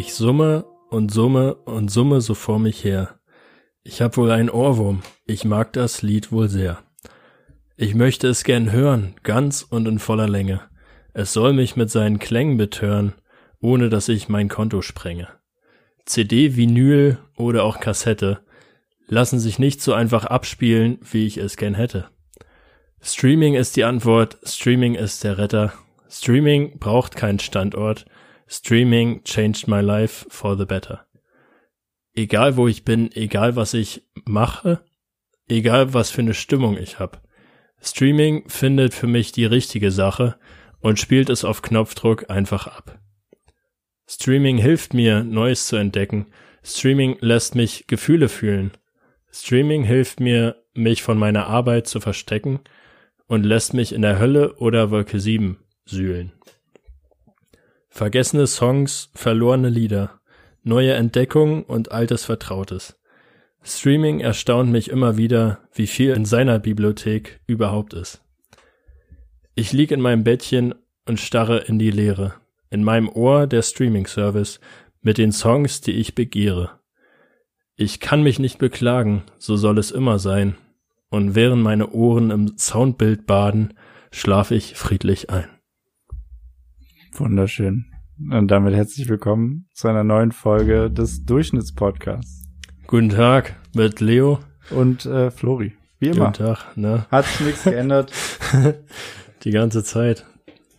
Ich summe und summe und summe so vor mich her. Ich hab wohl einen Ohrwurm, ich mag das Lied wohl sehr. Ich möchte es gern hören, ganz und in voller Länge. Es soll mich mit seinen Klängen betören, ohne dass ich mein Konto sprenge. CD, Vinyl oder auch Kassette lassen sich nicht so einfach abspielen, wie ich es gern hätte. Streaming ist die Antwort, Streaming ist der Retter. Streaming braucht keinen Standort. Streaming changed my life for the better. Egal wo ich bin, egal was ich mache, egal was für eine Stimmung ich hab. Streaming findet für mich die richtige Sache und spielt es auf Knopfdruck einfach ab. Streaming hilft mir, Neues zu entdecken. Streaming lässt mich Gefühle fühlen. Streaming hilft mir, mich von meiner Arbeit zu verstecken und lässt mich in der Hölle oder Wolke 7 sühlen. Vergessene Songs, verlorene Lieder, neue Entdeckungen und altes Vertrautes. Streaming erstaunt mich immer wieder, wie viel in seiner Bibliothek überhaupt ist. Ich lieg in meinem Bettchen und starre in die Leere. In meinem Ohr der Streaming-Service mit den Songs, die ich begehre. Ich kann mich nicht beklagen, so soll es immer sein. Und während meine Ohren im Soundbild baden, schlaf ich friedlich ein. Wunderschön. Und damit herzlich willkommen zu einer neuen Folge des Durchschnittspodcasts. Guten Tag mit Leo. Und äh, Flori. Wie immer. Guten Tag, ne? Hat sich nichts geändert. Die ganze Zeit.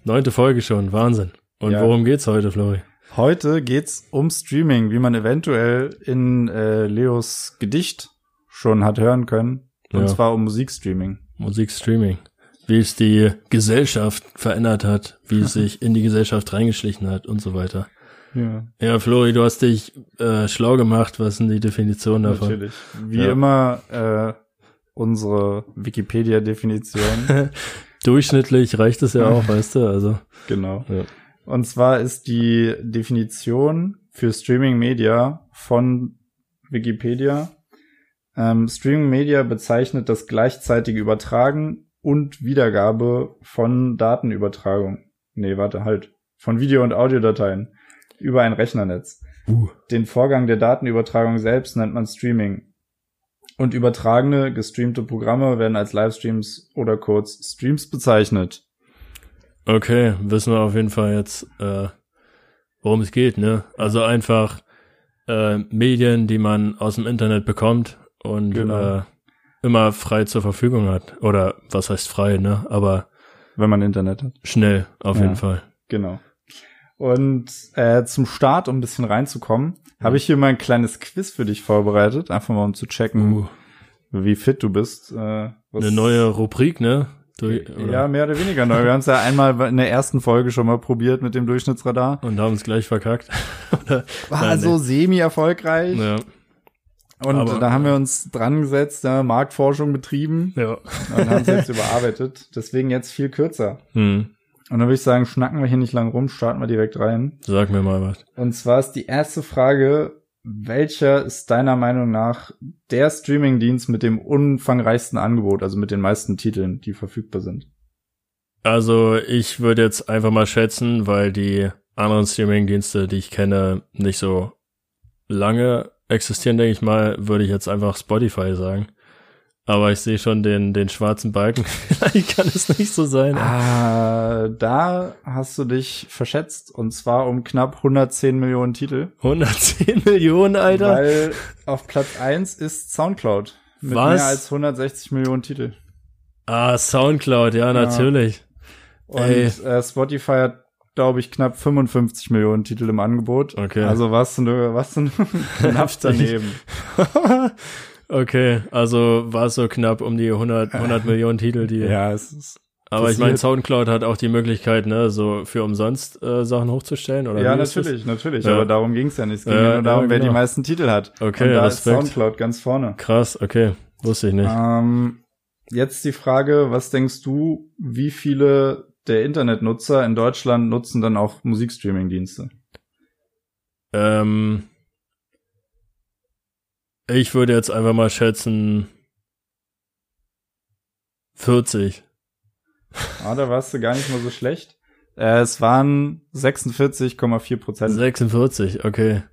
Neunte Folge schon, Wahnsinn. Und Ja. worum geht's heute, Flori? Heute geht's um Streaming, wie man eventuell in äh, Leos Gedicht schon hat hören können. Und Ja. zwar um Musikstreaming. Musikstreaming. Wie es die Gesellschaft verändert hat, wie es sich in die Gesellschaft reingeschlichen hat und so weiter. Ja, Ja, Flori, du hast dich äh, schlau gemacht. Was sind die Definitionen davon? natürlich. Wie Ja. immer äh, unsere Wikipedia-Definition. Durchschnittlich reicht es ja auch, weißt du, also. genau. Ja. Und zwar ist die Definition für Streaming Media von Wikipedia. Ähm, Streaming Media bezeichnet das gleichzeitige Übertragen und Wiedergabe von Datenübertragung. Nee, warte, halt. Von Video- und Audiodateien über ein Rechnernetz. Uh. Den Vorgang der Datenübertragung selbst nennt man Streaming. Und übertragene, gestreamte Programme werden als Livestreams oder kurz Streams bezeichnet. Okay, wissen wir auf jeden Fall jetzt, äh, worum es geht, ne? Also einfach äh, Medien, die man aus dem Internet bekommt und Genau. äh, immer frei zur Verfügung hat. Oder was heißt frei, ne? Aber Wenn man Internet hat. schnell auf Ja. jeden Fall. Genau. Und äh, zum Start, um ein bisschen reinzukommen, habe ich hier mal ein kleines Quiz für dich vorbereitet, einfach mal um zu checken, Uh, wie fit du bist. Äh, was- eine neue Rubrik, ne? Durch? Ja, mehr oder weniger neu. Wir haben es ja einmal in der ersten Folge schon mal probiert mit dem Durchschnittsradar. Und haben es gleich verkackt. War Nein, so semi-erfolgreich. Ja. Und aber- da haben wir uns dran gesetzt, ja, Marktforschung betrieben ja. und haben es jetzt überarbeitet. Deswegen jetzt viel kürzer. Hm. Und dann würde ich sagen, schnacken wir hier nicht lang rum, starten wir direkt rein. Sag mir mal was. Und zwar ist die erste Frage, welcher ist deiner Meinung nach der Streamingdienst mit dem umfangreichsten Angebot, also mit den meisten Titeln, die verfügbar sind? Also ich würde jetzt einfach mal schätzen, weil die anderen Streaming-Dienste, die ich kenne, nicht so lange existieren, denke ich mal, würde ich jetzt einfach Spotify sagen. Aber ich sehe schon den, den schwarzen Balken. Vielleicht kann es nicht so sein. Ah, da hast du dich verschätzt und zwar um knapp 110 Millionen Titel, 110 Millionen, Alter. weil auf Platz 1 ist Soundcloud mit Was? mehr als 160 Millionen Titel. ah, Soundcloud, ja, natürlich. Und Ey. äh, Spotify hat glaube ich knapp 55 Millionen Titel im Angebot. Okay. Also was du was du knapp daneben. okay, also war es so knapp um die 100, 100 Millionen Titel, die Ja, es ist Aber ich meine. Soundcloud hat auch die Möglichkeit, ne, so für umsonst äh, Sachen hochzustellen, oder? Ja, natürlich, natürlich. Ja. Aber darum ging's ja nicht. Es ging Ja, nur darum, ja, wer die genau. meisten Titel hat. Okay, Und da Respekt. ist Soundcloud ganz vorne. Krass, okay. Wusste ich nicht. Ähm, jetzt die Frage, was denkst du, wie viele der Internetnutzer in Deutschland nutzen dann auch Musikstreaming-Dienste? Ähm, ich würde jetzt einfach mal schätzen 40. Ah, da warst du gar nicht mal so schlecht. Äh, es waren 46,4 Prozent. 46, okay.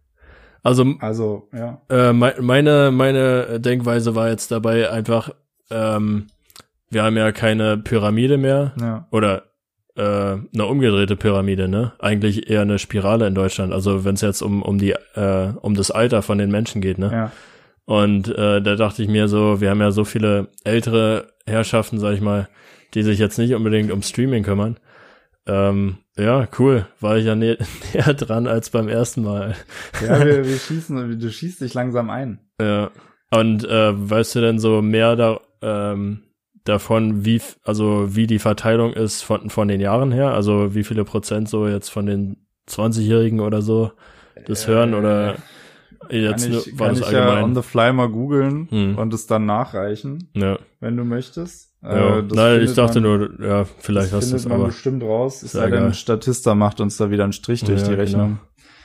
Also, Also, ja. äh, mei- meine, meine Denkweise war jetzt dabei einfach, ähm, wir haben ja keine Pyramide mehr Ja. oder äh, eine umgedrehte Pyramide, ne? Eigentlich eher eine Spirale in Deutschland. Also wenn es jetzt um um die äh, um das Alter von den Menschen geht, ne? Ja. Und äh, da dachte ich mir so, wir haben ja so viele ältere Herrschaften, sag ich mal, die sich jetzt nicht unbedingt um Streaming kümmern. Ähm, ja, cool. War ich ja nä näher dran als beim ersten Mal. Ja, wir, wir schießen, du schießt dich langsam ein. Ja. Und äh, weißt du denn so mehr da, ähm, davon, wie, also wie die Verteilung ist von, von den Jahren her? Also wie viele Prozent so jetzt von den 20-Jährigen oder so das hören oder jetzt ich, war kann das ich ja on allgemein? the fly mal googeln Hm. und es dann nachreichen, ja. wenn du möchtest. ja. Äh, Nein, ich dachte man, nur, ja, vielleicht das hast du es, aber bestimmt raus. Ist egal. denn, Statista macht uns da wieder einen Strich durch Ja, die genau. Rechnung.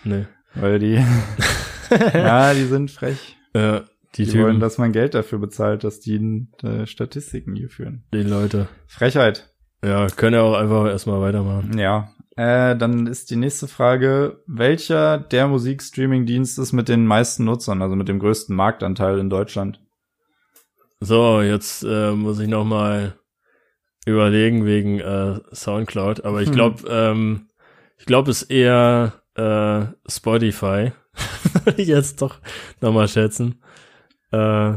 nee. Weil die, ja, die sind frech. Ja, die, Die wollen, dass man Geld dafür bezahlt, dass die äh, Statistiken hier führen. die Leute. Frechheit. Ja, können ja auch einfach erstmal weitermachen. Ja. Äh, dann ist die nächste Frage, welcher der Musikstreaming-Dienst ist mit den meisten Nutzern, also mit dem größten Marktanteil in Deutschland? So, jetzt äh, muss ich noch mal überlegen wegen äh, Soundcloud, aber ich Hm. glaube, ähm, ich glaube, es ist eher äh, Spotify, ich jetzt doch noch mal schätzen, äh,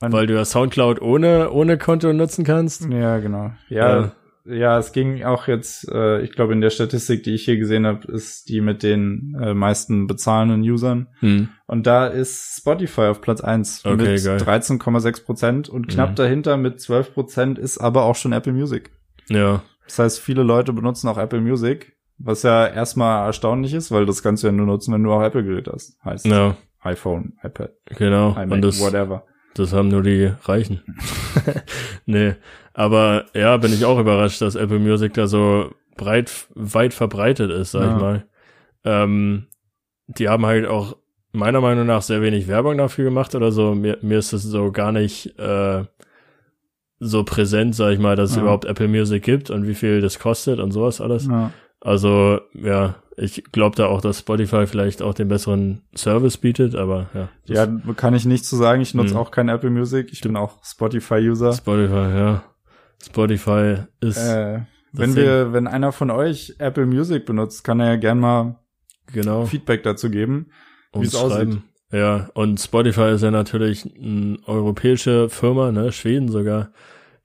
weil du ja Soundcloud ohne ohne Konto nutzen kannst. Ja, genau. Ja, ja, es ging auch jetzt, äh, ich glaube, in der Statistik, die ich hier gesehen habe, ist die mit den äh, meisten bezahlenden Usern. Hm. Und da ist Spotify auf Platz eins Okay, mit geil. 13,6 Prozent und knapp Mhm. dahinter mit 12 Prozent ist aber auch schon Apple Music. Ja, Das heißt, viele Leute benutzen auch Apple Music, was ja erstmal erstaunlich ist, weil das kannst du ja nur nutzen, wenn du auch Apple-Gerät hast. Heißt ja, iPhone, iPad, genau. iMac, Und das, whatever. Das haben nur die Reichen. nee, aber ja, bin ich auch überrascht, dass Apple Music da so breit, weit verbreitet ist, sag Ja. ich mal. Ähm, die haben halt auch meiner Meinung nach sehr wenig Werbung dafür gemacht oder so. Mir, mir ist es so gar nicht äh, so präsent, sag ich mal, dass es Ja. überhaupt Apple Music gibt und wie viel das kostet und sowas alles. Ja. Also, ja, ich glaube da auch, dass Spotify vielleicht auch den besseren Service bietet, aber ja. ja, kann ich nicht zu sagen. Ich nutze Mhm. auch kein Apple Music. Ich bin auch Spotify-User. Spotify, ja. Spotify ist Äh, wenn wir, wenn einer von euch Apple Music benutzt, kann er ja gern mal genau Feedback dazu geben. wie es aussieht. Ja, und Spotify ist ja natürlich eine europäische Firma, ne, Schweden sogar.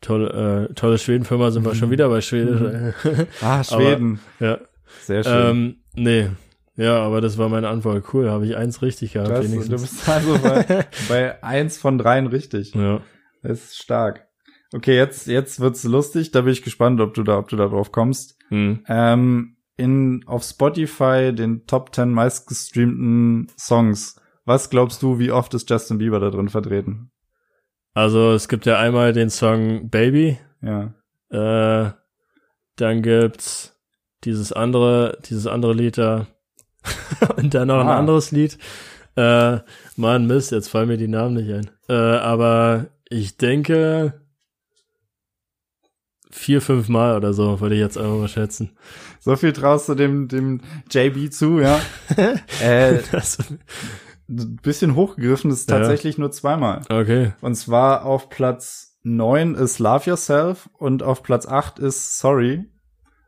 Toll, äh, tolle Schwedenfirma sind wir Mhm. schon wieder bei Schwedisch. Ah, Schweden. ja, Sehr schön. ähm, nee. Ja, aber das war meine Antwort. Cool, habe ich eins richtig gehabt. das, du wenigstens. bist also bei, bei eins von dreien richtig. ja. Das ist stark. Okay, jetzt, jetzt wird's lustig. Da bin ich gespannt, ob du da, ob du da drauf kommst. Hm. Ähm, in, auf Spotify den Top 10 meistgestreamten Songs. Was glaubst du, wie oft ist Justin Bieber da drin vertreten? Also es gibt ja einmal den Song Baby, Ja. äh, dann gibt's dieses andere, dieses andere Lied da und dann noch ein Ah. anderes Lied. Äh, Mann, Mist, jetzt fallen mir die Namen nicht ein. Äh, aber ich denke vier, fünf Mal oder so, würde ich jetzt einfach mal schätzen. So viel traust du dem, dem JB zu, ja? äh, Das, ein bisschen hochgegriffen, ist Ja. tatsächlich nur zweimal. okay. Und zwar auf Platz 9 ist Love Yourself und auf Platz 8 ist Sorry.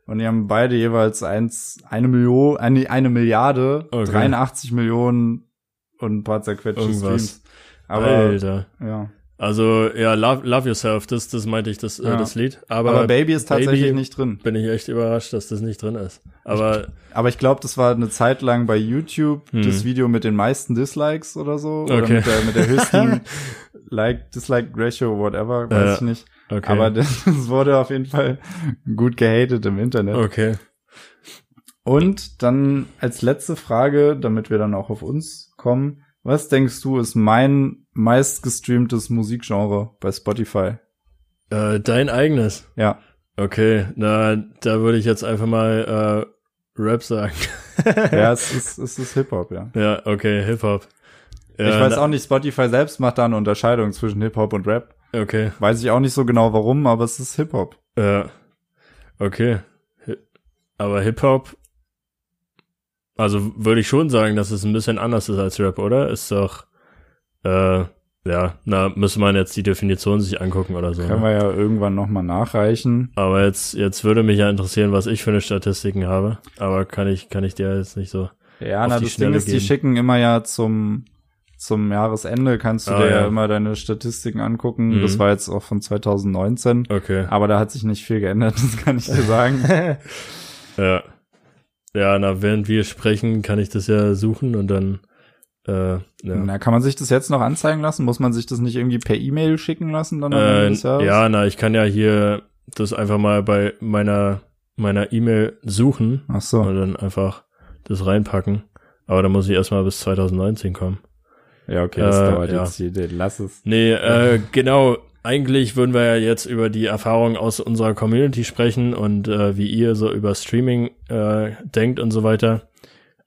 Und die haben beide jeweils eins, eine Million, eine, eine Milliarde, Okay. 83 Millionen und ein paar zerquetschte Irgendwas. Streams. Aber, Alter. ja. Also, ja, Love, Love Yourself, das, das meinte ich, das, Ja. äh, das Lied. Aber, Aber, Baby ist tatsächlich Baby- nicht drin. bin ich echt überrascht, dass das nicht drin ist. Aber, Aber ich glaube, das war eine Zeit lang bei YouTube Hm. das Video mit den meisten Dislikes oder so. Oder Okay. mit der, mit der höchsten Like, Dislike Ratio, whatever, weiß Ja. ich nicht. Okay. Aber das, das wurde auf jeden Fall gut gehatet im Internet. okay. Und dann als letzte Frage, damit wir dann auch auf uns kommen. Was denkst du, ist mein meistgestreamtes Musikgenre bei Spotify? Äh, dein eigenes. Ja. Okay, na, da würde ich jetzt einfach mal äh, Rap sagen. Ja, es ist, es ist Hip-Hop, ja. ja, okay, Hip-Hop. Ja, ich weiß auch nicht, Spotify selbst macht da eine Unterscheidung zwischen Hip-Hop und Rap. Okay, Weiß ich auch nicht so genau warum, aber es ist Hip-Hop. ja. Okay. Aber Hip-Hop, also würde ich schon sagen, dass es ein bisschen anders ist als Rap, oder? Ist doch, äh, ja, na, müsste man jetzt die Definition sich angucken oder so. Können ne? wir ja irgendwann nochmal nachreichen. Aber jetzt, jetzt würde mich ja interessieren, was ich für eine Statistiken habe. Aber kann ich, kann ich dir jetzt nicht so. Ja, na, die das Ding Schnelle ist, die geben. schicken immer ja zum, zum Jahresende, kannst du Ah, dir ja. immer deine Statistiken angucken. Mhm. Das war jetzt auch von 2019. Okay. Aber da hat sich nicht viel geändert, das kann ich dir sagen. Ja. Ja, na, während wir sprechen, kann ich das ja suchen und dann, äh, ja. Na, kann man sich das jetzt noch anzeigen lassen? Muss man sich das nicht irgendwie per E-Mail schicken lassen dann Äh, ja, na, ich kann ja hier das einfach mal bei meiner, meiner E-Mail suchen Ach so. und dann einfach das reinpacken. Aber da muss ich erstmal bis 2019 kommen. Ja, okay, das Äh, dauert ja. jetzt hier. Lass es. Nee, äh, genau. Eigentlich würden wir ja jetzt über die Erfahrungen aus unserer Community sprechen und äh, wie ihr so über Streaming äh, denkt und so weiter.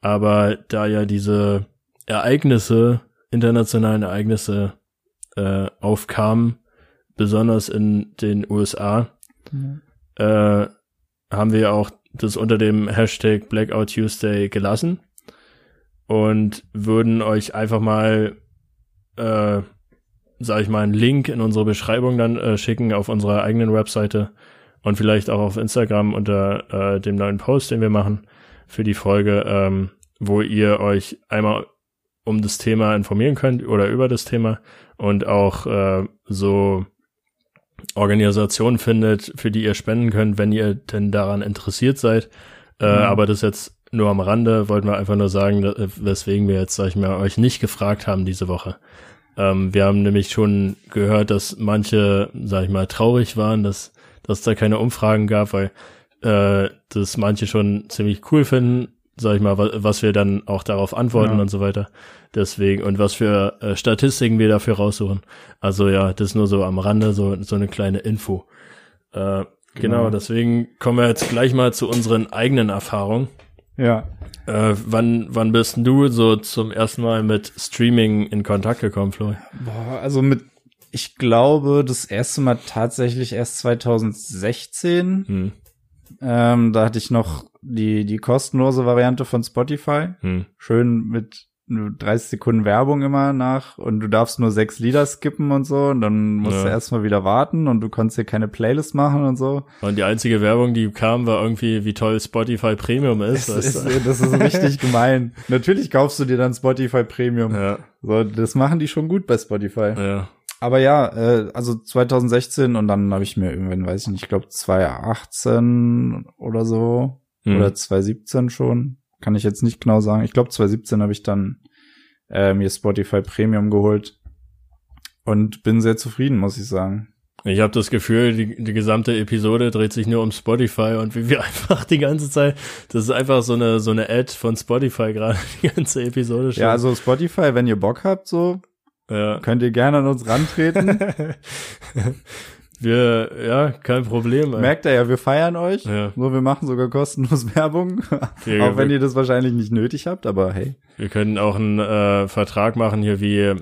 Aber da ja diese Ereignisse, internationalen Ereignisse äh, aufkamen, besonders in den USA, äh, haben wir auch das unter dem Hashtag Blackout Tuesday gelassen und würden euch einfach mal, äh, sag ich mal, einen Link in unsere Beschreibung dann äh, schicken auf unserer eigenen Webseite und vielleicht auch auf Instagram unter äh, dem neuen Post, den wir machen für die Folge, ähm, wo ihr euch einmal um das Thema informieren könnt oder über das Thema und auch äh, so Organisationen findet, für die ihr spenden könnt, wenn ihr denn daran interessiert seid. Äh, Mhm. Aber das jetzt nur am Rande, wollten wir einfach nur sagen, da- weswegen wir jetzt, sag ich mal, euch nicht gefragt haben diese Woche. Ähm, wir haben nämlich schon gehört, dass manche, sag ich mal, traurig waren, dass, dass da keine Umfragen gab, weil äh, das manche schon ziemlich cool finden, sag ich mal, wa- was wir dann auch darauf antworten Ja. und so weiter. Deswegen, und was für äh, Statistiken wir dafür raussuchen. Also ja, das nur so am Rande, so, so eine kleine Info. Äh, genau. Genau. deswegen kommen wir jetzt gleich mal zu unseren eigenen Erfahrungen. Ja. Äh, wann, wann bist denn du so zum ersten Mal mit Streaming in Kontakt gekommen, Flo? Boah, also mit, ich glaube, das erste Mal tatsächlich erst 2016. Hm, Ähm, da hatte ich noch die, die kostenlose Variante von Spotify. hm. Schön mit 30 Sekunden Werbung immer nach und du darfst nur sechs Lieder skippen und so und dann musst Ja. du erstmal wieder warten und du konntest dir keine Playlist machen und so. Und die einzige Werbung, die kam, war irgendwie, wie toll Spotify Premium ist. Das ist, das ist richtig gemein. Natürlich kaufst du dir dann Spotify Premium. ja, So, das machen die schon gut bei Spotify. ja. Aber ja, äh, also 2016 und dann habe ich mir irgendwann, weiß ich nicht, ich glaube 2018 oder so Hm. oder 2017 schon, kann ich jetzt nicht genau sagen. Ich glaube 2017 habe ich dann äh, mir Spotify Premium geholt und bin sehr zufrieden, muss ich sagen. Ich habe das Gefühl, die, die gesamte Episode dreht sich nur um Spotify und wie wir einfach die ganze Zeit, das ist einfach so eine so eine Ad von Spotify gerade die ganze Episode schon. Ja, also Spotify, wenn ihr Bock habt, so ja. könnt ihr gerne an uns rantreten. wir, ja, kein Problem. ey. Merkt ihr ja, wir feiern euch. Ja. So, wir machen sogar kostenlos Werbung, Wir- auch wenn wir- ihr das wahrscheinlich nicht nötig habt, aber hey. Wir können auch einen äh, Vertrag machen hier wie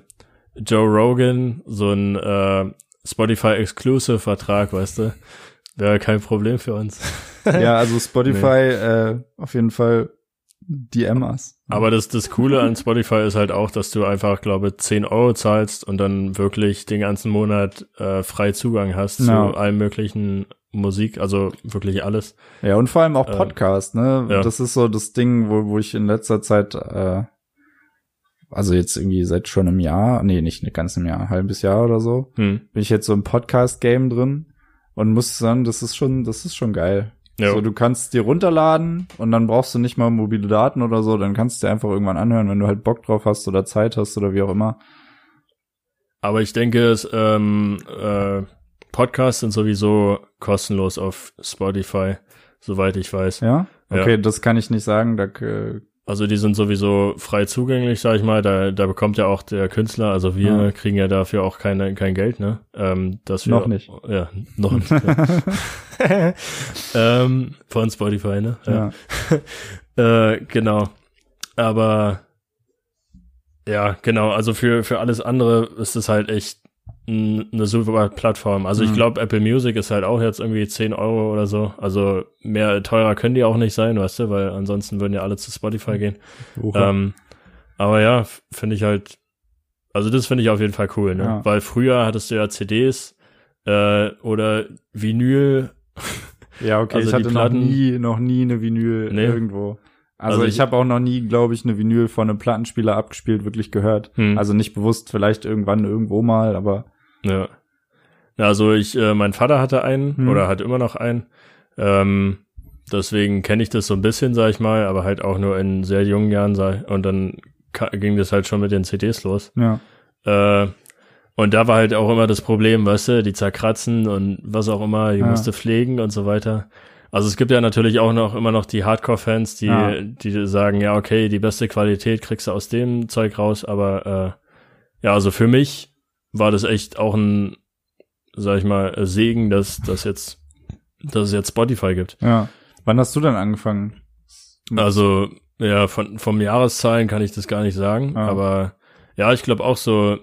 Joe Rogan, so ein äh, Spotify Exclusive Vertrag, weißt du? Wäre kein Problem für uns. Ja, also Spotify äh, auf jeden Fall DM us. Aber das, das Coole an Spotify ist halt auch, dass du einfach, glaube 10 Euro zahlst und dann wirklich den ganzen Monat äh, frei Zugang hast Ja. zu allem möglichen Musik, also wirklich alles. Ja, und vor allem auch Äh, Podcast, ne? ja. Das ist so das Ding, wo, wo ich in letzter Zeit, äh, also jetzt irgendwie seit schon einem Jahr, nee, nicht ein ganzes Jahr, ein halbes Jahr oder so, Hm. bin ich jetzt so im Podcast-Game drin und muss sagen, das ist schon, das ist schon geil. Ja. So, du kannst dir runterladen und dann brauchst du nicht mal mobile Daten oder so, dann kannst du dir einfach irgendwann anhören, wenn du halt Bock drauf hast oder Zeit hast oder wie auch immer. Aber ich denke, es, ähm, äh, Podcasts sind sowieso kostenlos auf Spotify, soweit ich weiß. Ja? Ja. Okay, das kann ich nicht sagen, da, äh, Also die sind sowieso frei zugänglich, sag ich mal. Da, da bekommt ja auch der Künstler, also wir Ja. kriegen ja dafür auch keine, kein Geld, ne? Ähm, dass wir, Noch nicht. Ja, noch nicht. ja. ähm, von Spotify, ne? ja. Äh, genau. Aber ja, genau, also für, für alles andere ist es halt echt eine super Plattform. Also ich Mhm. glaube, Apple Music ist halt auch jetzt irgendwie 10 Euro oder so. Also mehr teurer können die auch nicht sein, weißt du, weil ansonsten würden ja alle zu Spotify gehen. Ähm, aber ja, finde ich halt, also das finde ich auf jeden Fall cool, ne? Ja. Weil früher hattest du ja CDs äh, oder Vinyl. ja, okay, also ich hatte noch nie, noch nie eine Vinyl Nee. irgendwo. Also, Also ich ich- habe auch noch nie, glaube ich, eine Vinyl von einem Plattenspieler abgespielt, wirklich gehört. Hm. Also nicht bewusst, vielleicht irgendwann irgendwo mal, aber Ja. Also ich, äh, mein Vater hatte einen Hm. oder hat immer noch einen. Ähm, deswegen kenne ich das so ein bisschen, sag ich mal, aber halt auch nur in sehr jungen Jahren. Sag, und dann ging das halt schon mit den CDs los. ja. Äh, und da war halt auch immer das Problem, weißt du, die zerkratzen und was auch immer, die Ja. musste pflegen und so weiter. Also es gibt ja natürlich auch noch immer noch die Hardcore-Fans, die, Ja. die sagen, ja, okay, die beste Qualität kriegst du aus dem Zeug raus, aber äh, ja, also für mich war das echt auch ein, sag ich mal, Segen, dass das jetzt, dass es jetzt Spotify gibt. Ja. Wann hast du denn angefangen? Also, ja, von, vom Jahreszahlen kann ich das gar nicht sagen, Ja. aber ja, ich glaube auch so,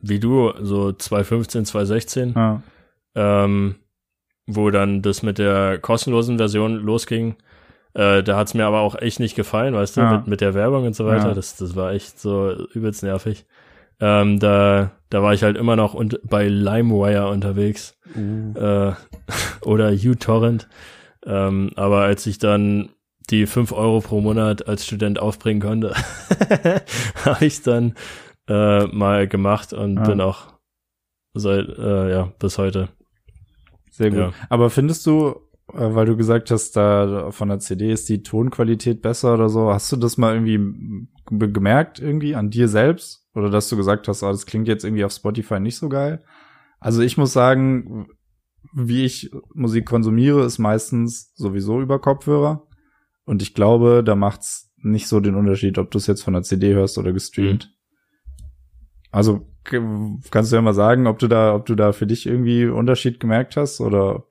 wie du, so 2015, 2016, Ja. ähm, wo dann das mit der kostenlosen Version losging. Äh, da hat's mir aber auch echt nicht gefallen, weißt du, Ja. mit, mit der Werbung und so weiter. Ja. Das, das war echt so übelst nervig. Ähm, da, da war ich halt immer noch und, bei LimeWire unterwegs Uh. äh, oder uTorrent. Ähm, aber als ich dann die fünf Euro pro Monat als Student aufbringen konnte, habe ich dann äh, mal gemacht und Ja. bin auch seit äh, ja bis heute. Sehr gut. Ja. Aber findest du, äh, weil du gesagt hast, da von der CD ist die Tonqualität besser oder so, hast du das mal irgendwie gemerkt irgendwie an dir selbst? Oder dass du gesagt hast, ah, das klingt jetzt irgendwie auf Spotify nicht so geil? Also ich muss sagen, wie ich Musik konsumiere, ist meistens sowieso über Kopfhörer. Und ich glaube, da macht's nicht so den Unterschied, ob du es jetzt von der CD hörst oder gestreamt. Also k- kannst du ja mal sagen, ob du da, ob du da für dich irgendwie Unterschied gemerkt hast oder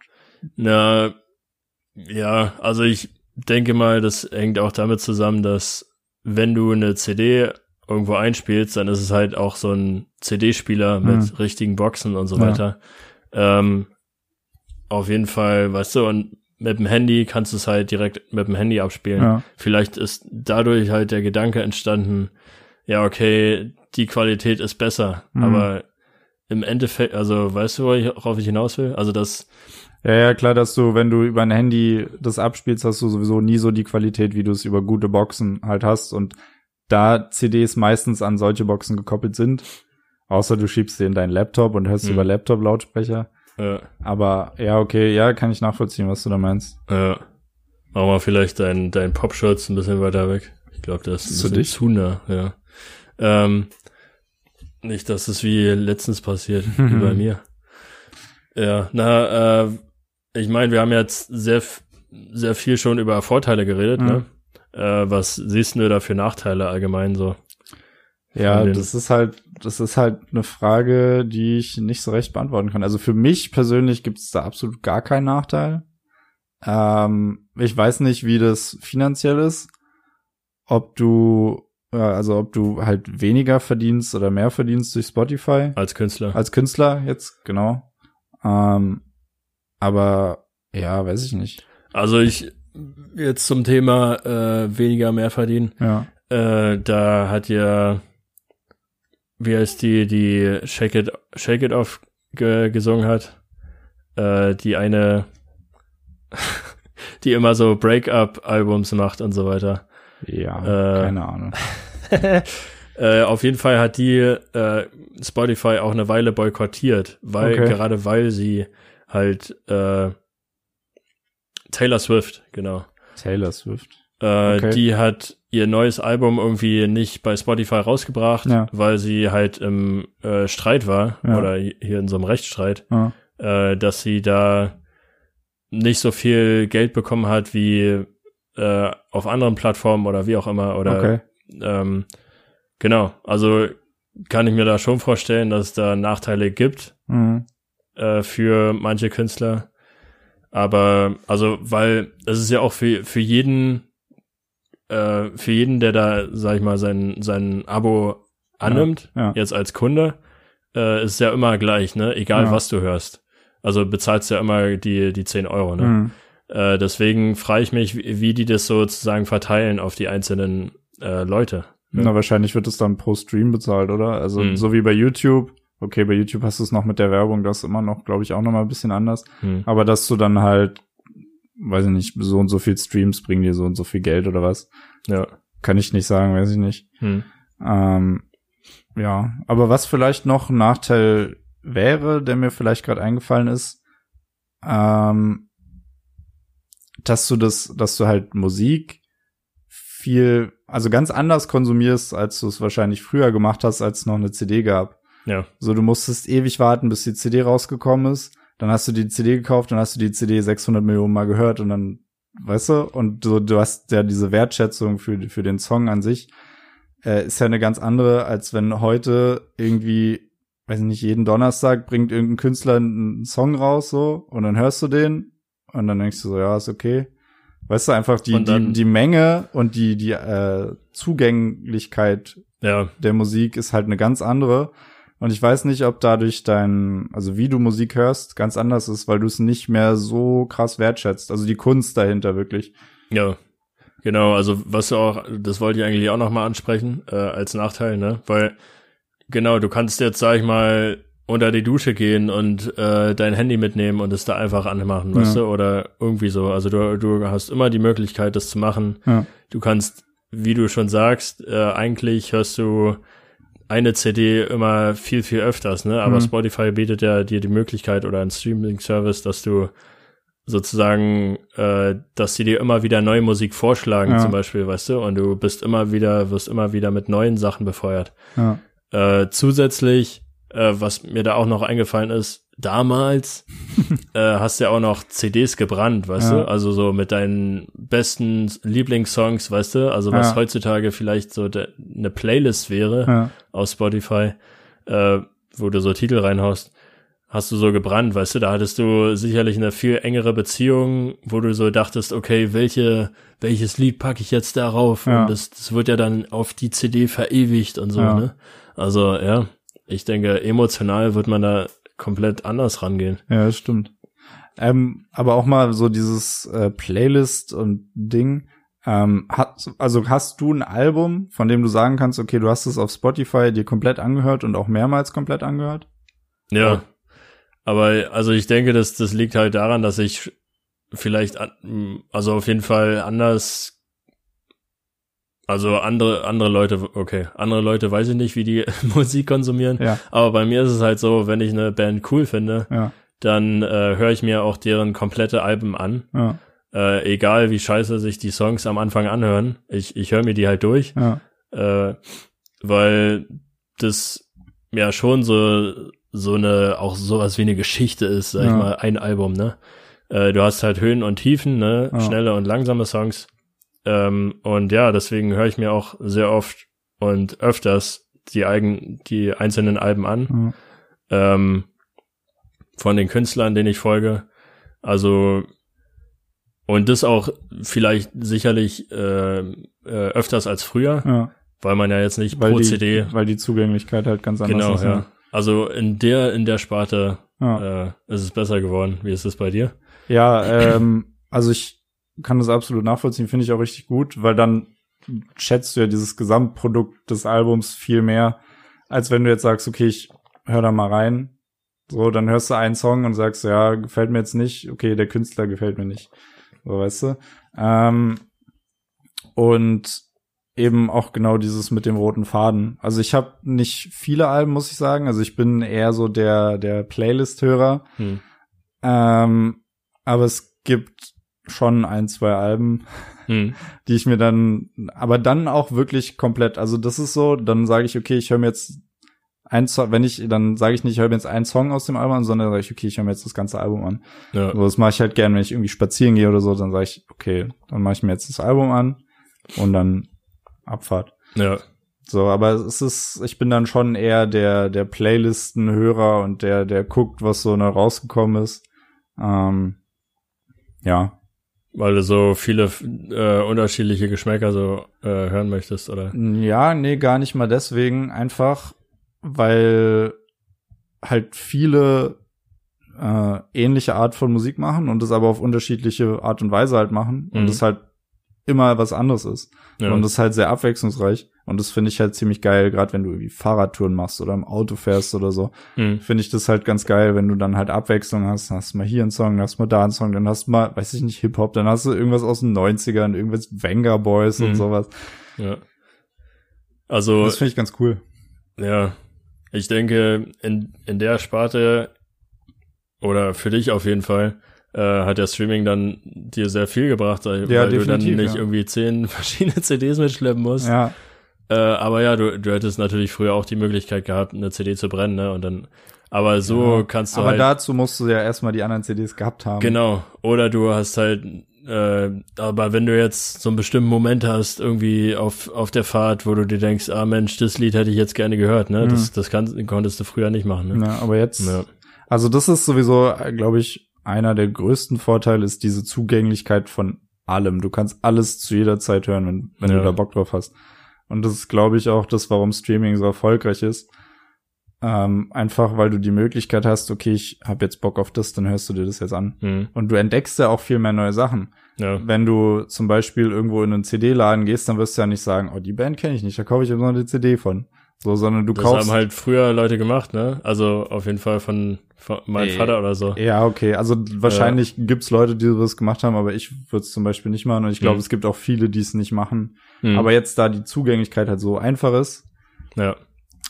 Na, ja, also ich denke mal, das hängt auch damit zusammen, dass wenn du eine CD irgendwo einspielst, dann ist es halt auch so ein CD-Spieler mit Mhm. richtigen Boxen und so Ja. weiter. Ähm, auf jeden Fall, weißt du, und mit dem Handy kannst du es halt direkt mit dem Handy abspielen. Ja. Vielleicht ist dadurch halt der Gedanke entstanden, ja, okay, die Qualität ist besser, Mhm. aber im Endeffekt, also weißt du, worauf ich hinaus will? Also das, Ja, ja, klar, dass du, wenn du über ein Handy das abspielst, hast du sowieso nie so die Qualität, wie du es über gute Boxen halt hast. Und da CDs meistens an solche Boxen gekoppelt sind, außer du schiebst sie in deinen Laptop und hörst Mhm. über Laptop-Lautsprecher. äh, Aber ja, okay, ja, kann ich nachvollziehen, was du da meinst. Ja. Mach mal vielleicht dein, dein Popschutz ein bisschen weiter weg. Ich glaube, das ist Zu dicht? zu nah, ja. Ähm, nicht, dass es wie letztens passiert, wie bei mir. Ja, na, äh, ich meine, wir haben jetzt sehr, sehr viel schon über Vorteile geredet, Mhm. ne? Äh, was siehst du da für Nachteile allgemein so? Ja, das ist halt, das ist halt eine Frage, die ich nicht so recht beantworten kann. Also für mich persönlich gibt es da absolut gar keinen Nachteil. Ähm, ich weiß nicht, wie das finanziell ist. Ob du, äh, also ob du halt weniger verdienst oder mehr verdienst durch Spotify Als Künstler. als Künstler jetzt, genau. Ähm, aber ja, weiß ich nicht. Also ich, jetzt zum Thema äh, weniger mehr verdienen. Ja. Äh, da hat ja, wie heißt die, die Shake It, Shake It Off ge gesungen hat. Äh, die eine, die immer so Break-up-Albums macht und so weiter. Ja, Äh, keine Ahnung. äh, auf jeden Fall hat die äh, Spotify auch eine Weile boykottiert, weil Okay. gerade weil sie halt äh, Taylor Swift, genau. Taylor Swift. Äh, Okay. Die hat ihr neues Album irgendwie nicht bei Spotify rausgebracht, Ja. weil sie halt im äh, Streit war Ja. oder hier in so einem Rechtsstreit, Ja. äh, dass sie da nicht so viel Geld bekommen hat wie äh, auf anderen Plattformen oder wie auch immer oder Okay. ähm, genau. Also kann ich mir da schon vorstellen, dass es da Nachteile gibt Mhm. äh, für manche Künstler. Aber, also, weil es ist ja auch für, für jeden, äh, für jeden, der da, sag ich mal, sein, sein Abo annimmt, Ja. jetzt als Kunde, äh, ist ja immer gleich, ne? Egal Ja. was du hörst. Also bezahlst ja immer die, die 10 Euro, ne? Mhm. Äh, deswegen frage ich mich, wie, wie die das sozusagen verteilen auf die einzelnen äh, Leute. Ja. Na, wahrscheinlich wird es dann pro Stream bezahlt, oder? Also Mhm. so wie bei YouTube. Okay, bei YouTube hast du es noch mit der Werbung, das ist immer noch, glaube ich, auch noch mal ein bisschen anders. Hm. Aber dass du dann halt, weiß ich nicht, so und so viel Streams bringen dir so und so viel Geld oder was, Ja. kann ich nicht sagen, weiß ich nicht. Hm. Ähm, ja, aber was vielleicht noch ein Nachteil wäre, der mir vielleicht gerade eingefallen ist, ähm, dass du das, dass du halt Musik viel, also ganz anders konsumierst, als du es wahrscheinlich früher gemacht hast, als es noch eine CD gab. Ja. So, du musstest ewig warten, bis die CD rausgekommen ist. Dann hast du die CD gekauft, dann hast du die CD 600 Millionen Mal gehört und dann, weißt du, und so, du hast ja diese Wertschätzung für, für den Song an sich, äh, ist ja eine ganz andere, als wenn heute irgendwie, weiß ich nicht, jeden Donnerstag bringt irgendein Künstler einen Song raus, so, und dann hörst du den und dann denkst du so, ja, ist okay. Weißt du, einfach die, dann- die, die Menge und die, die äh, Zugänglichkeit Ja. der Musik ist halt eine ganz andere. Und ich weiß nicht, ob dadurch dein, also wie du Musik hörst, ganz anders ist, weil du es nicht mehr so krass wertschätzt. Also die Kunst dahinter wirklich. Ja. Genau, also was du auch, das wollte ich eigentlich auch nochmal ansprechen, äh, als Nachteil, ne? Weil, genau, du kannst jetzt, sag ich mal, unter die Dusche gehen und äh, dein Handy mitnehmen und es da einfach anmachen, weißt Ja. du? Oder irgendwie so. Also du, du hast immer die Möglichkeit, das zu machen. Ja. Du kannst, wie du schon sagst, äh, eigentlich hörst du eine CD immer viel, viel öfters, ne? Aber Mhm. Spotify bietet ja dir die Möglichkeit oder ein Streaming-Service, dass du sozusagen, äh, dass sie dir immer wieder neue Musik vorschlagen, Ja. zum Beispiel, weißt du, und du bist immer wieder, wirst immer wieder mit neuen Sachen befeuert. Ja. Äh, zusätzlich, äh, was mir da auch noch eingefallen ist, damals äh, hast du ja auch noch CDs gebrannt, weißt Ja. du? Also so mit deinen besten Lieblingssongs, weißt du? Also was Ja. heutzutage vielleicht so eine Playlist wäre Ja. aus Spotify, äh, wo du so Titel reinhaust, hast du so gebrannt, weißt du? Da hattest du sicherlich eine viel engere Beziehung, wo du so dachtest, okay, welche, welches Lied packe ich jetzt darauf? Und das, das wird ja dann auf die CD verewigt und so, ne? Also, ja, ich denke, emotional wird man da komplett anders rangehen. Ja, das stimmt. Ähm, aber auch mal so dieses äh, Playlist und Ding. Ähm, hat, also hast du ein Album, von dem du sagen kannst, okay, du hast es auf Spotify dir komplett angehört und auch mehrmals komplett angehört? Ja. Ja. Aber also ich denke, dass das liegt halt daran, dass ich vielleicht also auf jeden Fall anders also andere andere Leute okay, andere Leute weiß ich nicht, wie die Musik konsumieren, Ja, aber bei mir ist es halt so, wenn ich eine Band cool finde, ja, dann äh, höre ich mir auch deren komplette Alben an. ja, Äh, egal wie scheiße sich die Songs am Anfang anhören, ich ich höre mir die halt durch ja, äh, weil das ja schon so so eine auch sowas wie eine Geschichte ist, sag ich mal, ein Album, ne? Äh, du hast halt Höhen und Tiefen, ne? Schnelle und langsame Songs. Ähm, und ja, deswegen höre ich mir auch sehr oft und öfters die eigen, die einzelnen Alben an ja. ähm, von den Künstlern, denen ich folge. Also und das auch vielleicht sicherlich äh, äh, öfters als früher, ja. weil man ja jetzt nicht Weil pro die, CD weil die Zugänglichkeit halt ganz anders genau ist. ja. Also in der in der Sparte Ja. äh, ist es besser geworden. Wie ist es bei dir? Ja, ähm, also ich kann das absolut nachvollziehen, finde ich auch richtig gut, weil dann schätzt du ja dieses Gesamtprodukt des Albums viel mehr, als wenn du jetzt sagst, okay, ich hör da mal rein. So, dann hörst du einen Song und sagst, ja, gefällt mir jetzt nicht, okay, der Künstler gefällt mir nicht. So, weißt du? Ähm, und eben auch genau dieses mit dem roten Faden. Also ich habe nicht viele Alben, muss ich sagen. Also ich bin eher so der, der Playlist-Hörer. Hm. Ähm, aber es gibt schon ein, zwei Alben, Hm. die ich mir dann, aber dann auch wirklich komplett, also das ist so, dann sage ich, okay, ich höre mir jetzt ein Song, wenn ich, dann sage ich nicht, ich höre mir jetzt einen Song aus dem Album an, sondern sage ich, okay, ich höre mir jetzt das ganze Album an. Ja. So, das mache ich halt gern, wenn ich irgendwie spazieren gehe oder so, dann sage ich, okay, dann mache ich mir jetzt das Album an und dann Abfahrt. ja. So, aber es ist, ich bin dann schon eher der, der Playlisten-Hörer und der, der guckt, was so neu rausgekommen ist. Ähm, ja. Weil du so viele äh, unterschiedliche Geschmäcker so äh, hören möchtest, oder? Ja, nee, gar nicht mal deswegen. Einfach, weil halt viele äh, ähnliche Art von Musik machen und das aber auf unterschiedliche Art und Weise halt machen und Mhm. das halt immer was anderes ist. Ja. Und das ist halt sehr abwechslungsreich. Und das finde ich halt ziemlich geil, gerade wenn du irgendwie Fahrradtouren machst oder im Auto fährst oder so. Hm. Finde ich das halt ganz geil, wenn du dann halt Abwechslung hast. Dann hast du mal hier einen Song, dann hast mal da einen Song, dann hast du mal, weiß ich nicht, Hip-Hop, dann hast du irgendwas aus den 90ern, irgendwas Venga Boys und Mhm. sowas. ja. Also, Das finde ich ganz cool. ja, ich denke, in, in der Sparte oder für dich auf jeden Fall äh, hat der Streaming dann dir sehr viel gebracht, weil, Ja, du dann nicht ja. irgendwie zehn verschiedene CDs mitschleppen musst. Ja, Äh, aber ja, du, du hättest natürlich früher auch die Möglichkeit gehabt, eine CD zu brennen, ne? Und dann, aber so Ja. kannst du aber halt. dazu musst du ja erstmal die anderen CDs gehabt haben. Genau. Oder du hast halt, äh, aber wenn du jetzt so einen bestimmten Moment hast, irgendwie auf, auf der Fahrt, wo du dir denkst, ah Mensch, das Lied hätte ich jetzt gerne gehört, ne? Das, das kannst, konntest du früher nicht machen, ne? Ja, aber jetzt, Ja. also das ist sowieso, glaube ich, einer der größten Vorteile ist diese Zugänglichkeit von allem. Du kannst alles zu jeder Zeit hören, wenn, wenn Ja. du da Bock drauf hast. Und das ist, glaube ich, auch das, warum Streaming so erfolgreich ist. Ähm, einfach, weil du die Möglichkeit hast, okay, ich habe jetzt Bock auf das, dann hörst du dir das jetzt an. Hm. Und du entdeckst ja auch viel mehr neue Sachen. Ja. Wenn du zum Beispiel irgendwo in einen CD-Laden gehst, dann wirst du ja nicht sagen, oh, die Band kenne ich nicht, da kaufe ich immer noch eine CD von. So, sondern du Das kaufst. haben halt früher Leute gemacht, ne? Also auf jeden Fall von, von meinem Ey. Vater oder so. Ja, okay. Also wahrscheinlich gibt's Leute, die das gemacht haben, aber ich würde es zum Beispiel nicht machen. Und ich glaube, Mhm. es gibt auch viele, die es nicht machen. Hm. Aber jetzt, da die Zugänglichkeit halt so einfach ist, ja.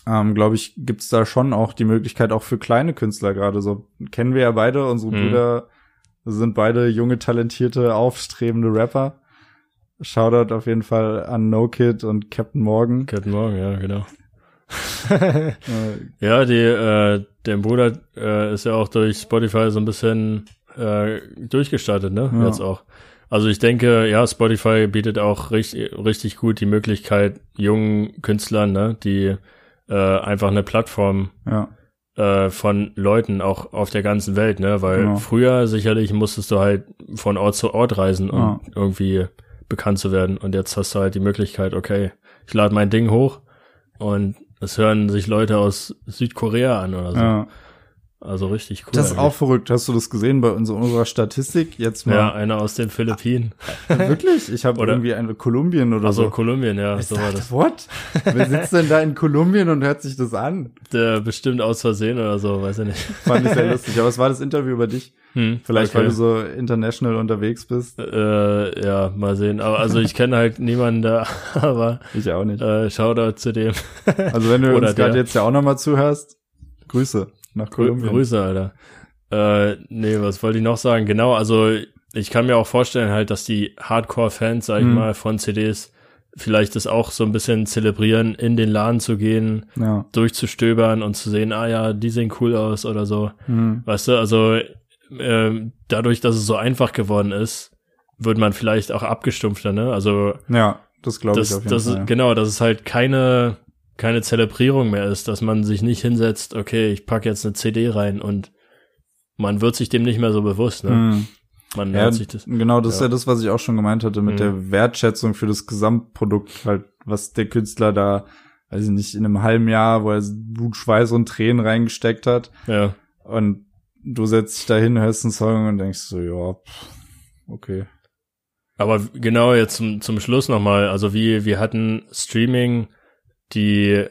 ähm, glaube ich, gibt's da schon auch die Möglichkeit, auch für kleine Künstler gerade so. Kennen wir ja beide, unsere Mhm. Brüder sind beide junge, talentierte, aufstrebende Rapper. Shoutout auf jeden Fall an No Kid und Captain Morgan. Guten Morgen, ja, genau. Ja, die, äh, der Bruder äh, ist ja auch durch Spotify so ein bisschen äh, durchgestartet, ne? Ja. Jetzt auch. Also ich denke, ja, Spotify bietet auch richtig, richtig gut die Möglichkeit, jungen Künstlern, ne, die äh, einfach eine Plattform ja, äh, von Leuten auch auf der ganzen Welt, ne? Weil Genau. früher sicherlich musstest du halt von Ort zu Ort reisen, um Ja. irgendwie bekannt zu werden. Und jetzt hast du halt die Möglichkeit, okay, ich lade mein Ding hoch und es hören sich Leute aus Südkorea an oder so. ja. Also richtig cool. Das ist auch eigentlich. verrückt. Hast du das gesehen bei unserer, unserer Statistik? Jetzt mal. Ja, einer aus den Philippinen. Wirklich? Ich habe irgendwie eine Kolumbien oder Also so. Kolumbien, ja, Ich so war das. what? Wer sitzt denn da in Kolumbien und hört sich das an? Der bestimmt aus Versehen oder so, weiß ich nicht. Fand ich sehr lustig. Aber es war das Interview über dich. Hm, Vielleicht, okay. weil du so international unterwegs bist. Äh, ja, mal sehen. Aber also ich kenne halt niemanden da, aber Ich auch nicht. äh, Shoutout zu dem. Also wenn du uns gerade jetzt ja auch nochmal zuhörst, Grüße nach Kolumbien. Grüße, Alter. Äh, nee, was wollte ich noch sagen? Genau, also ich kann mir auch vorstellen halt, dass die Hardcore-Fans, sag ich Mhm. mal, von CDs vielleicht das auch so ein bisschen zelebrieren, in den Laden zu gehen, Ja. durchzustöbern und zu sehen, ah ja, die sehen cool aus oder so. Hm. Weißt du, also ähm, dadurch, dass es so einfach geworden ist, wird man vielleicht auch abgestumpfter, ne? Also Ja, das glaube ich auf jeden das Fall. ist, genau, dass es halt keine keine Zelebrierung mehr ist, dass man sich nicht hinsetzt, okay, ich pack jetzt eine CD rein und man wird sich dem nicht mehr so bewusst, ne? Hm. Man Ja, sich das. genau, das ist Ja. ja das, was ich auch schon gemeint hatte mit Mhm. der Wertschätzung für das Gesamtprodukt, halt, was der Künstler da, weiß ich nicht, in einem halben Jahr, wo er Blut, Schweiß und Tränen reingesteckt hat. Ja, Und du setzt dich da hin, hörst einen Song und denkst so, ja, pff, okay. aber genau jetzt zum, zum Schluss nochmal, also wie wir hatten Streaming die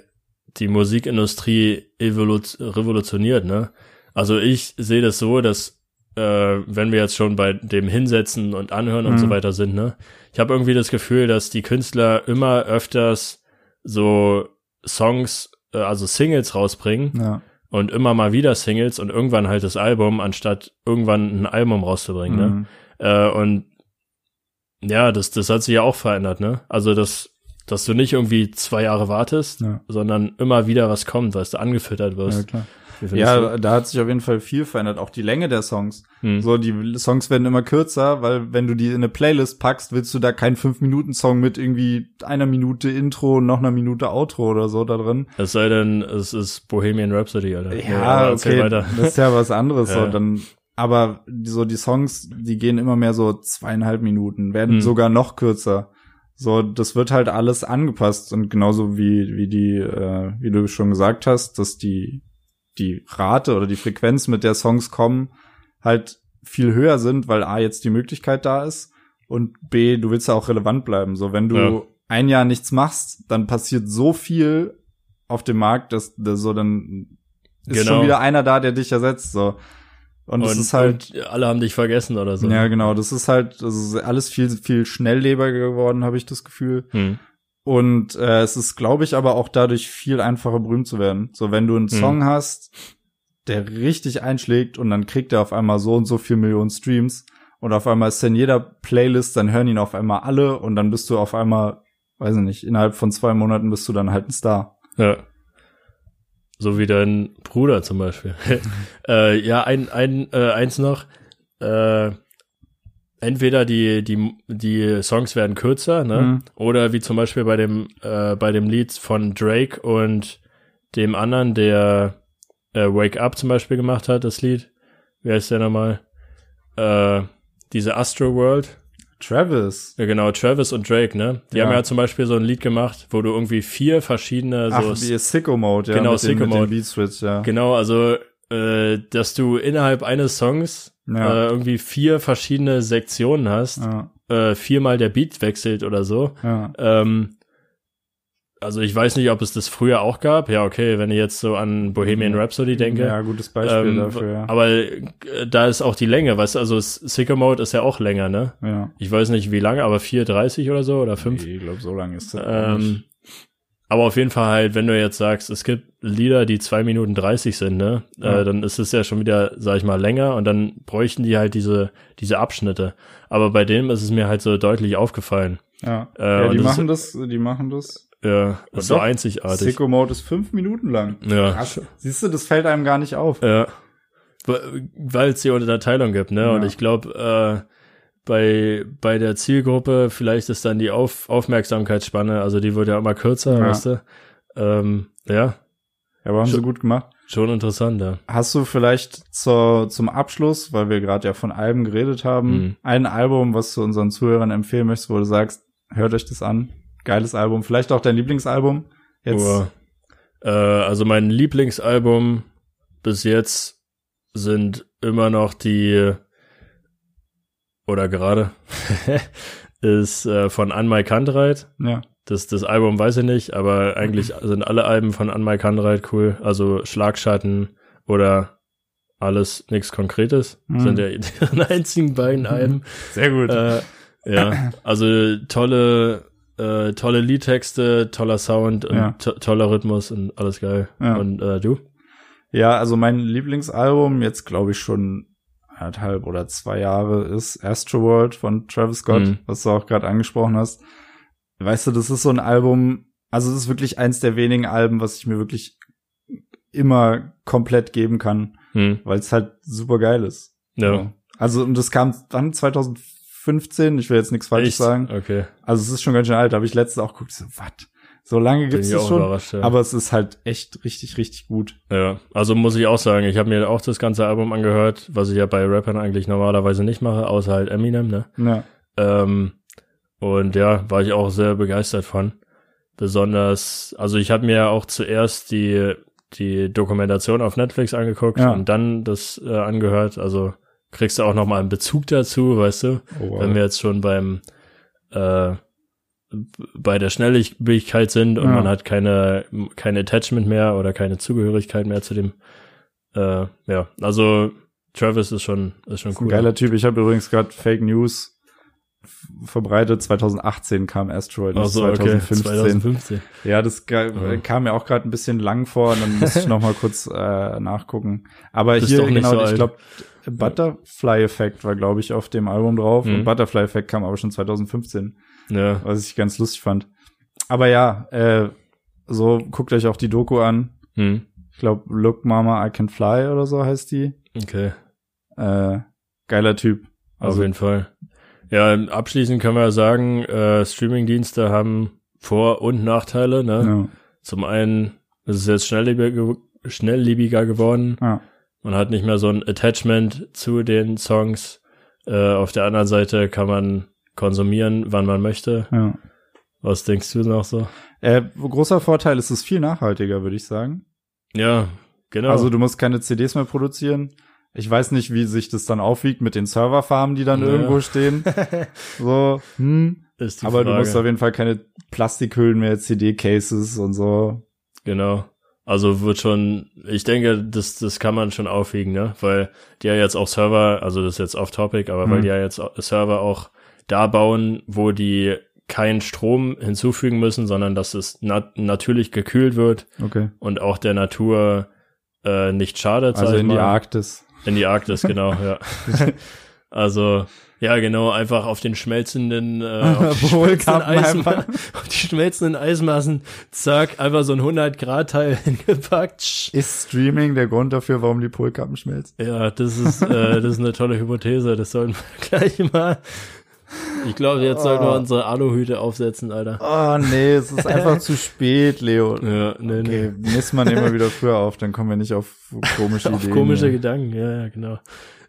die Musikindustrie evolut revolutioniert, ne? Also ich sehe das so, dass äh, wenn wir jetzt schon bei dem Hinsetzen und Anhören und Mhm. so weiter sind, ne? Ich habe irgendwie das Gefühl, dass die Künstler immer öfters so Songs, äh, also Singles rausbringen Ja. und immer mal wieder Singles und irgendwann halt das Album, anstatt irgendwann ein Album rauszubringen, ne? Mhm. Äh, und ja, das, das hat sich ja auch verändert, ne? Also, dass, dass du nicht irgendwie zwei Jahre wartest, Ja. sondern immer wieder was kommt, was du angefüttert Ja, wirst. klar. Wie findest Ja, da hat sich auf jeden Fall viel verändert. Auch die Länge der Songs. du? Hm. So, die Songs werden immer kürzer, weil wenn du die in eine Playlist packst, willst du da keinen 5-Minuten-Song mit irgendwie einer Minute Intro und noch einer Minute Outro oder so da drin. Es sei denn, es ist Bohemian Rhapsody, Alter. Ja, erzähl okay, weiter. das ist ja was anderes. Ja. So, dann, aber die- so die Songs, die gehen immer mehr so zweieinhalb Minuten, werden Hm. sogar noch kürzer. So, das wird halt alles angepasst und genauso wie wie die, äh, wie du schon gesagt hast, dass die die Rate oder die Frequenz, mit der Songs kommen, halt viel höher sind, weil A, jetzt die Möglichkeit da ist und B, du willst ja auch relevant bleiben. So, wenn du Ja. ein Jahr nichts machst, dann passiert so viel auf dem Markt, dass, dass so dann ist Genau. schon wieder einer da, der dich ersetzt, so. Und es ist halt, und alle haben dich vergessen oder so. ja, genau, das ist halt, also alles viel, viel schnelllebiger geworden, habe ich das Gefühl. Hm. Und äh, es ist, glaube ich, aber auch dadurch viel einfacher berühmt zu werden. So, wenn du einen Hm. Song hast, der richtig einschlägt und dann kriegt er auf einmal so und so viel Millionen Streams und auf einmal ist er in jeder Playlist, dann hören ihn auf einmal alle und dann bist du auf einmal, weiß ich nicht, innerhalb von zwei Monaten bist du dann halt ein Star. Ja. So wie dein Bruder zum Beispiel. äh, ja, ein, ein, äh, eins noch. Äh, entweder die, die, die Songs werden kürzer, ne? Mhm. Oder wie zum Beispiel bei dem, äh, bei dem Lied von Drake und dem anderen, der äh, Wake Up zum Beispiel gemacht hat, das Lied. Wie heißt der nochmal? Äh, diese Astro World. Travis. Ja, genau, Travis und Drake, ne? Die Ja. haben ja zum Beispiel so ein Lied gemacht, wo du irgendwie vier verschiedene so Ach, wie Sicko Mode, ja. Genau, mit Sicko Mode. den Beat Switch, ja. Genau, also äh, dass du innerhalb eines Songs Ja. äh, irgendwie vier verschiedene Sektionen hast, ja, äh, viermal der Beat wechselt oder so. ja. Ähm, also ich weiß nicht, ob es das früher auch gab. Ja, okay, wenn ich jetzt so an Bohemian Rhapsody denke. Ja, gutes Beispiel ähm, dafür, ja. Aber äh, da ist auch die Länge, weißt du, also Sicko Mode ist ja auch länger, ne? ja. Ich weiß nicht wie lange, aber 4,30 oder so oder 5. Nee, ich glaube, so lange ist das. Ähm, aber auf jeden Fall halt, wenn du jetzt sagst, es gibt Lieder, die zwei Minuten 30 sind, ne, Ja. äh, dann ist es ja schon wieder, sag ich mal, länger und dann bräuchten die halt diese, diese Abschnitte. Aber bei dem ist es mir halt so deutlich aufgefallen. Ja, Äh, ja die machen das, die machen das. Ja, ist so einzigartig. Sicko Mode ist fünf Minuten lang. Ja. Krass. Siehst du, das fällt einem gar nicht auf. Ja. Weil es die Unterteilung gibt, ne? Ja. Und ich glaube, äh, bei, bei der Zielgruppe vielleicht ist dann die Auf Aufmerksamkeitsspanne, also die wird ja immer kürzer, Ja. weißt du? Ähm, ja, Ja, aber haben sie Schon- gut gemacht. schon interessant, ja. Hast du vielleicht zur, zum Abschluss, weil wir gerade ja von Alben geredet haben, Mhm. ein Album, was du unseren Zuhörern empfehlen möchtest, wo du sagst, hört euch das an. Geiles Album. Vielleicht auch dein Lieblingsalbum. Jetzt. Boah. Äh, also mein Lieblingsalbum bis jetzt sind immer noch die oder gerade ist äh, von Anmai Kantreit. Ja. Das, das Album weiß ich nicht, aber eigentlich sind alle Alben von Anmai Kantreit cool. Also Schlagschatten oder alles nichts Konkretes. Mhm. Sind ja deren einzigen beiden Alben. Sehr gut. Äh, ja, also tolle, äh, tolle Liedtexte, toller Sound und Ja. to toller Rhythmus und alles geil. Ja. Und äh, du? Ja, also mein Lieblingsalbum, jetzt glaube ich schon anderthalb oder zwei Jahre, ist Astroworld von Travis Scott, Mhm. was du auch gerade angesprochen hast. Weißt du, das ist so ein Album, also es ist wirklich eins der wenigen Alben, was ich mir wirklich immer komplett geben kann, Hm. weil es halt super geil ist. Ja. So. Also, und das kam dann 2015, ich will jetzt nichts Falsches sagen. Okay. Also es ist schon ganz schön alt, da habe ich letztens auch geguckt, so, was? So lange gibt's auch schon? Ja. Aber es ist halt echt richtig, richtig gut. ja. Also muss ich auch sagen, ich habe mir auch das ganze Album angehört, was ich ja bei Rappern eigentlich normalerweise nicht mache, außer halt Eminem, ne? Ja. Ähm, und ja, war ich auch sehr begeistert von. Besonders, also ich habe mir ja auch zuerst die, die Dokumentation auf Netflix angeguckt Ja. und dann das äh, angehört. Also kriegst du auch nochmal einen Bezug dazu, weißt du? Oh, Wenn wir jetzt schon beim äh, bei der Schnelligkeit sind und Ja. man hat keine, keine Attachment mehr oder keine Zugehörigkeit mehr zu dem. Äh, ja, also Travis ist schon, ist schon ist ein cool. geiler Typ. Ich habe übrigens gerade Fake News verbreitet. 2018 kam Asteroid, Also, okay, 2015. 2015. Ja, das Ja. kam mir auch gerade ein bisschen lang vor und dann musste ich noch mal kurz äh, nachgucken. Aber Bist hier genau, so ich glaube Butterfly Effect war glaube ich auf dem Album drauf Mhm. und Butterfly Effect kam aber schon 2015, Ja, was ich ganz lustig fand. Aber ja, äh, so guckt euch auch die Doku an. hm. Ich glaube Look Mama I Can Fly oder so heißt die. okay, Äh, geiler Typ. auf Also jeden Fall. Ja, abschließend können wir ja sagen, äh, Streamingdienste haben Vor- und Nachteile. Ne? ja, Zum einen ist es jetzt schnelllebiger, schnelllebiger geworden. ja. Man hat nicht mehr so ein Attachment zu den Songs. Äh, auf der anderen Seite kann man konsumieren, wann man möchte. ja. Was denkst du noch so? Äh, großer Vorteil ist es viel nachhaltiger, würde ich sagen. Ja, genau. Also du musst keine CDs mehr produzieren. Ich weiß nicht, wie sich das dann aufwiegt mit den Serverfarmen, die dann Ja. irgendwo stehen. So, hm. Aber Frage. du musst auf jeden Fall keine Plastikhüllen mehr, CD-Cases und so. Genau. Also wird schon, ich denke, das, das kann man schon aufwiegen, ne? Weil die ja jetzt auch Server, also das ist jetzt off-topic, aber weil Mhm. die ja jetzt Server auch da bauen, wo die keinen Strom hinzufügen müssen, sondern dass es nat natürlich gekühlt wird Okay. und auch der Natur äh, nicht schadet. Also in die mal. Arktis. In die Arktis, genau, ja. Also, ja, genau, einfach auf den schmelzenden, äh, auf die schmelzenden, Eisma auf die schmelzenden Eismassen, zack, einfach so ein 100-Grad-Teil hingepackt. Ist Streaming der Grund dafür, warum die Polkappen schmelzen? Ja, das ist, äh, das ist eine tolle Hypothese, das sollten wir gleich mal, ich glaube, jetzt sollten wir Oh. unsere Aluhüte aufsetzen, Alter. Oh nee, es ist einfach zu spät, Leo. Ja, nee, Okay, nächstes Mal nehmen wir wieder früher auf, dann kommen wir nicht auf komische Auf Ideen. komische mehr. Gedanken, ja, ja, genau.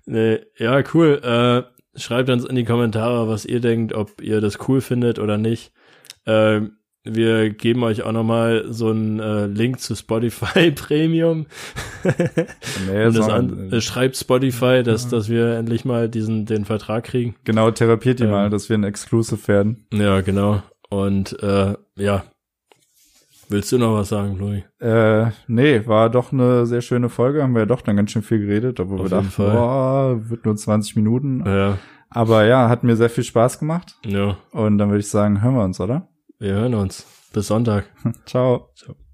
Nee, ja, cool. Äh, schreibt uns in die Kommentare, was ihr denkt, ob ihr das cool findet oder nicht. Äh, wir geben euch auch nochmal so einen äh, Link zu Spotify Premium. Nee, Und das an, äh, schreibt Spotify, dass, dass wir endlich mal diesen, den Vertrag kriegen. genau, therapiert die Ähm. mal, dass wir ein Exclusive werden. Ja, genau. Und äh, ja. Willst du noch was sagen, Louis? Äh, nee, war doch eine sehr schöne Folge, haben wir ja doch dann ganz schön viel geredet, obwohl Auf wir dachten, Fall. boah, wird nur 20 Minuten. Ja, Aber ja, hat mir sehr viel Spaß gemacht. ja. Und dann würde ich sagen, hören wir uns, oder? Wir hören uns. Bis Sonntag. Ciao. Ciao.